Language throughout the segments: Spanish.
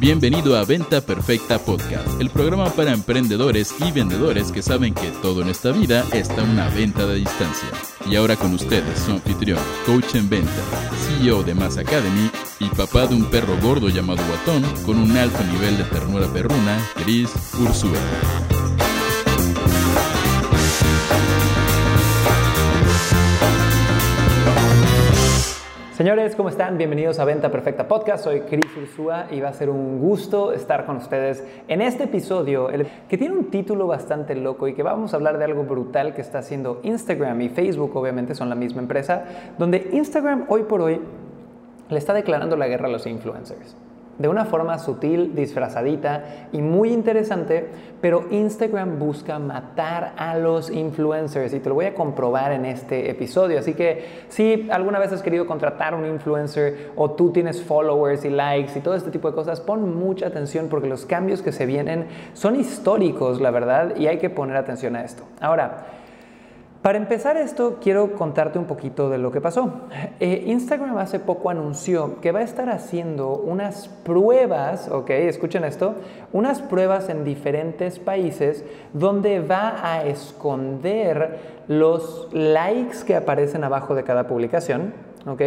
Bienvenido a Venta Perfecta Podcast, el programa para emprendedores y vendedores que saben que todo en esta vida está una venta de distancia. Y ahora con ustedes, su anfitrión, coach en venta, CEO de Mass Academy y papá de un perro gordo llamado Guatón con un alto nivel de ternura perruna, Chris Ursula. Señores, ¿cómo están? Bienvenidos a Venta Perfecta Podcast. Soy Chris Ursúa y va a ser un gusto estar con ustedes en este episodio que tiene un título bastante loco y que vamos a hablar de algo brutal que está haciendo Instagram y Facebook, obviamente son la misma empresa, donde Instagram hoy por hoy le está declarando la guerra a los influencers de una forma sutil, disfrazadita y muy interesante, pero Instagram busca matar a los influencers y te lo voy a comprobar en este episodio. Así que si alguna vez has querido contratar a un influencer o tú tienes followers y likes y todo este tipo de cosas, pon mucha atención porque los cambios que se vienen son históricos, la verdad, y hay que poner atención a esto. Ahora, para empezar esto, quiero contarte un poquito de lo que pasó. Eh, Instagram hace poco anunció que va a estar haciendo unas pruebas, ok, escuchen esto, unas pruebas en diferentes países donde va a esconder los likes que aparecen abajo de cada publicación, ok,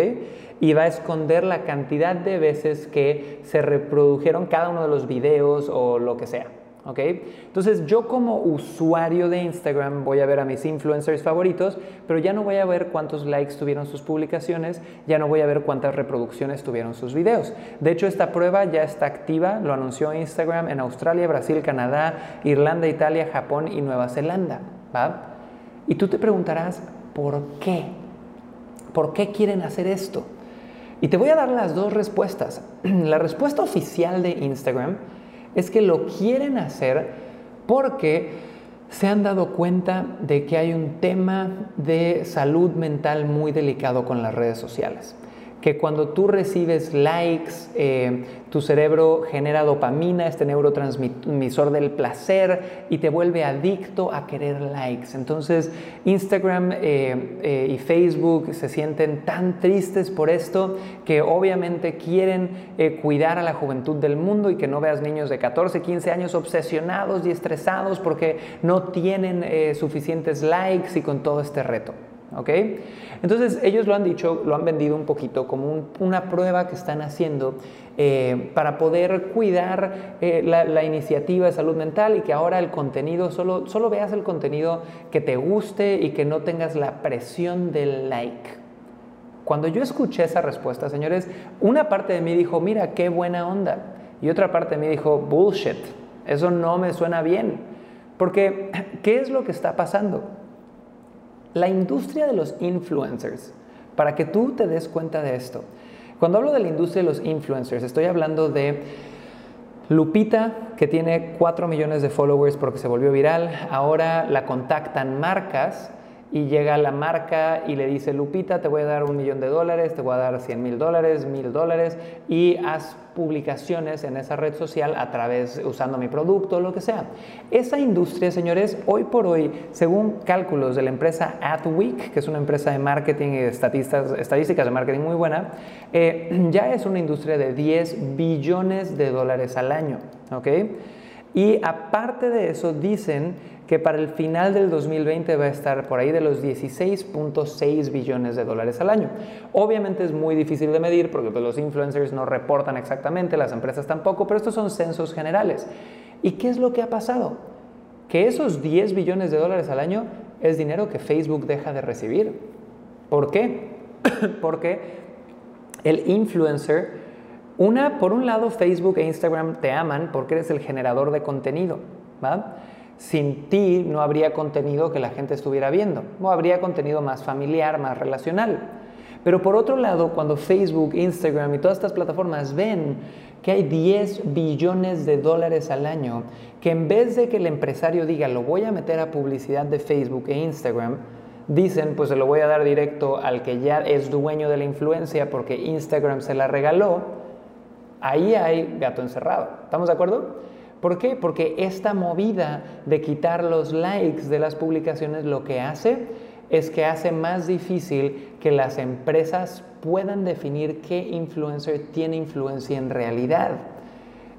y va a esconder la cantidad de veces que se reprodujeron cada uno de los videos o lo que sea. ¿Ok? Entonces yo como usuario de Instagram voy a ver a mis influencers favoritos, pero ya no voy a ver cuántos likes tuvieron sus publicaciones, ya no voy a ver cuántas reproducciones tuvieron sus videos. De hecho, esta prueba ya está activa, lo anunció Instagram en Australia, Brasil, Canadá, Irlanda, Italia, Japón y Nueva Zelanda, ¿va? Y tú te preguntarás, ¿por qué? ¿Por qué quieren hacer esto? Y te voy a dar las dos respuestas. La respuesta oficial de Instagram es que lo quieren hacer porque se han dado cuenta de que hay un tema de salud mental muy delicado con las redes sociales que cuando tú recibes likes, eh, tu cerebro genera dopamina, este neurotransmisor del placer, y te vuelve adicto a querer likes. Entonces Instagram eh, eh, y Facebook se sienten tan tristes por esto que obviamente quieren cuidar a la juventud del mundo y que no veas niños de 14, 15 años obsesionados y estresados porque no tienen suficientes likes y con todo este reto. ¿Ok? Entonces ellos lo han dicho, lo han vendido un poquito como una prueba que están haciendo eh, para poder cuidar eh, la, iniciativa de salud mental y que ahora el contenido, solo, solo veas el contenido que te guste y que no tengas la presión del like. Cuando yo escuché esa respuesta, señores, una parte de mí dijo, mira, qué buena onda. Y otra parte de mí dijo, bullshit, eso no me suena bien. Porque, ¿qué es lo que está pasando? La industria de los influencers, para que tú te des cuenta de esto. Cuando hablo de la industria de los influencers, estoy hablando de Lupita, que tiene 4 millones de followers porque se volvió viral, ahora la contactan marcas y llega la marca y le dice, Lupita, te voy a dar un millón de dólares, te voy a dar 100 mil dólares, mil dólares, y haz publicaciones en esa red social a través, usando mi producto, lo que sea. Esa industria, señores, hoy por hoy, según cálculos de la empresa AdWeek, que es una empresa de marketing y de estadísticas de marketing muy buena, eh, ya es una industria de 10 billones de dólares al año, ¿ok? Y aparte de eso, dicen que para el final del 2020 va a estar por ahí de los 16.6 billones de dólares al año. Obviamente es muy difícil de medir porque pues, los influencers no reportan exactamente, las empresas tampoco, pero estos son censos generales. ¿Y qué es lo que ha pasado? Que esos 10 billones de dólares al año es dinero que Facebook deja de recibir. ¿Por qué? porque el influencer una, por un lado, Facebook e Instagram te aman porque eres el generador de contenido, ¿va? Sin ti no habría contenido que la gente estuviera viendo, o habría contenido más familiar, más relacional. Pero por otro lado, cuando Facebook, Instagram y todas estas plataformas ven que hay 10 billones de dólares al año, que en vez de que el empresario diga lo voy a meter a publicidad de Facebook e Instagram, dicen pues se lo voy a dar directo al que ya es dueño de la influencia porque Instagram se la regaló, ahí hay gato encerrado. ¿Estamos de acuerdo? ¿Por qué? Porque esta movida de quitar los likes de las publicaciones lo que hace es que hace más difícil que las empresas puedan definir qué influencer tiene influencia en realidad.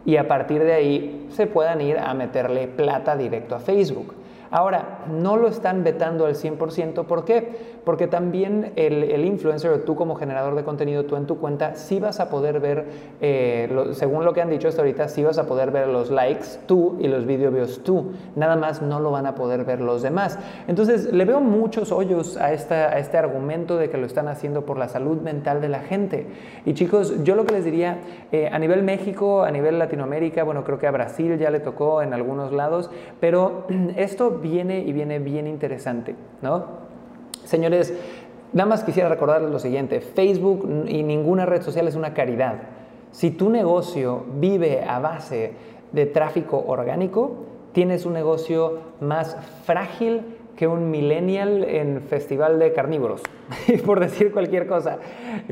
y a partir de ahí se puedan ir a meterle plata directo a Facebook. Ahora, no lo están vetando al 100%, ¿por qué? Porque también el, influencer o tú como generador de contenido, tú en tu cuenta, sí vas a poder ver, eh, según lo que han dicho hasta ahorita, sí vas a poder ver los likes tú y los video views tú. Nada más no lo van a poder ver los demás. Entonces, le veo muchos hoyos a, esta, este argumento de que lo están haciendo por la salud mental de la gente. Y chicos, yo lo que les diría, eh, a nivel México, a nivel Latinoamérica, bueno, creo que a Brasil ya le tocó en algunos lados, pero esto viene y viene bien interesante, ¿no? Señores, nada más quisiera recordarles lo siguiente, Facebook y ninguna red social es una caridad. Si tu negocio vive a base de tráfico orgánico, tienes un negocio más frágil que un millennial en festival de carnívoros, por decir cualquier cosa.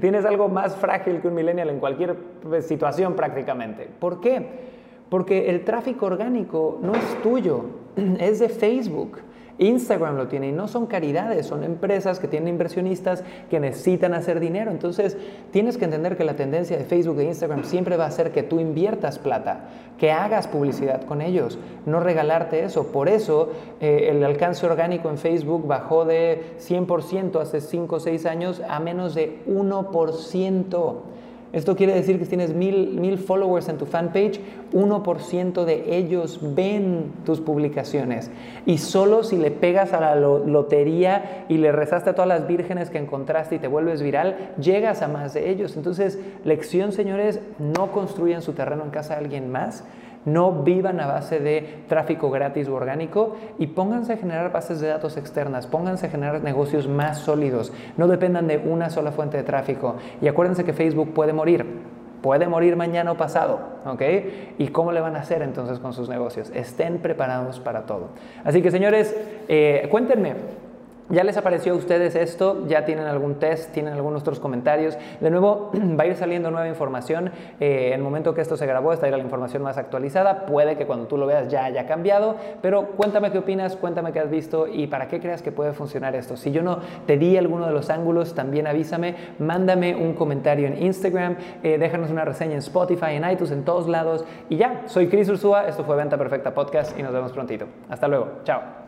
Tienes algo más frágil que un millennial en cualquier pues, situación prácticamente. ¿Por qué? Porque el tráfico orgánico no es tuyo, es de Facebook. Instagram lo tiene y no son caridades, son empresas que tienen inversionistas que necesitan hacer dinero. Entonces, tienes que entender que la tendencia de Facebook e Instagram siempre va a ser que tú inviertas plata, que hagas publicidad con ellos, no regalarte eso. Por eso, eh, el alcance orgánico en Facebook bajó de 100% hace 5 o 6 años a menos de 1%. Esto quiere decir que si tienes mil, mil followers en tu fanpage, 1% de ellos ven tus publicaciones. Y solo si le pegas a la lotería y le rezaste a todas las vírgenes que encontraste y te vuelves viral, llegas a más de ellos. Entonces, lección, señores, no construyan su terreno en casa de alguien más no vivan a base de tráfico gratis o orgánico y pónganse a generar bases de datos externas, pónganse a generar negocios más sólidos, no dependan de una sola fuente de tráfico. Y acuérdense que Facebook puede morir, puede morir mañana o pasado, ¿ok? ¿Y cómo le van a hacer entonces con sus negocios? Estén preparados para todo. Así que señores, eh, cuéntenme, ¿Ya les apareció a ustedes esto? ¿Ya tienen algún test? ¿Tienen algunos otros comentarios? De nuevo, va a ir saliendo nueva información. Eh, en el momento que esto se grabó, esta era la información más actualizada. Puede que cuando tú lo veas ya haya cambiado, pero cuéntame qué opinas, cuéntame qué has visto y para qué creas que puede funcionar esto. Si yo no te di alguno de los ángulos, también avísame, mándame un comentario en Instagram, eh, déjanos una reseña en Spotify, en iTunes, en todos lados. Y ya, soy Chris Ursúa, esto fue Venta Perfecta Podcast y nos vemos prontito. Hasta luego, chao.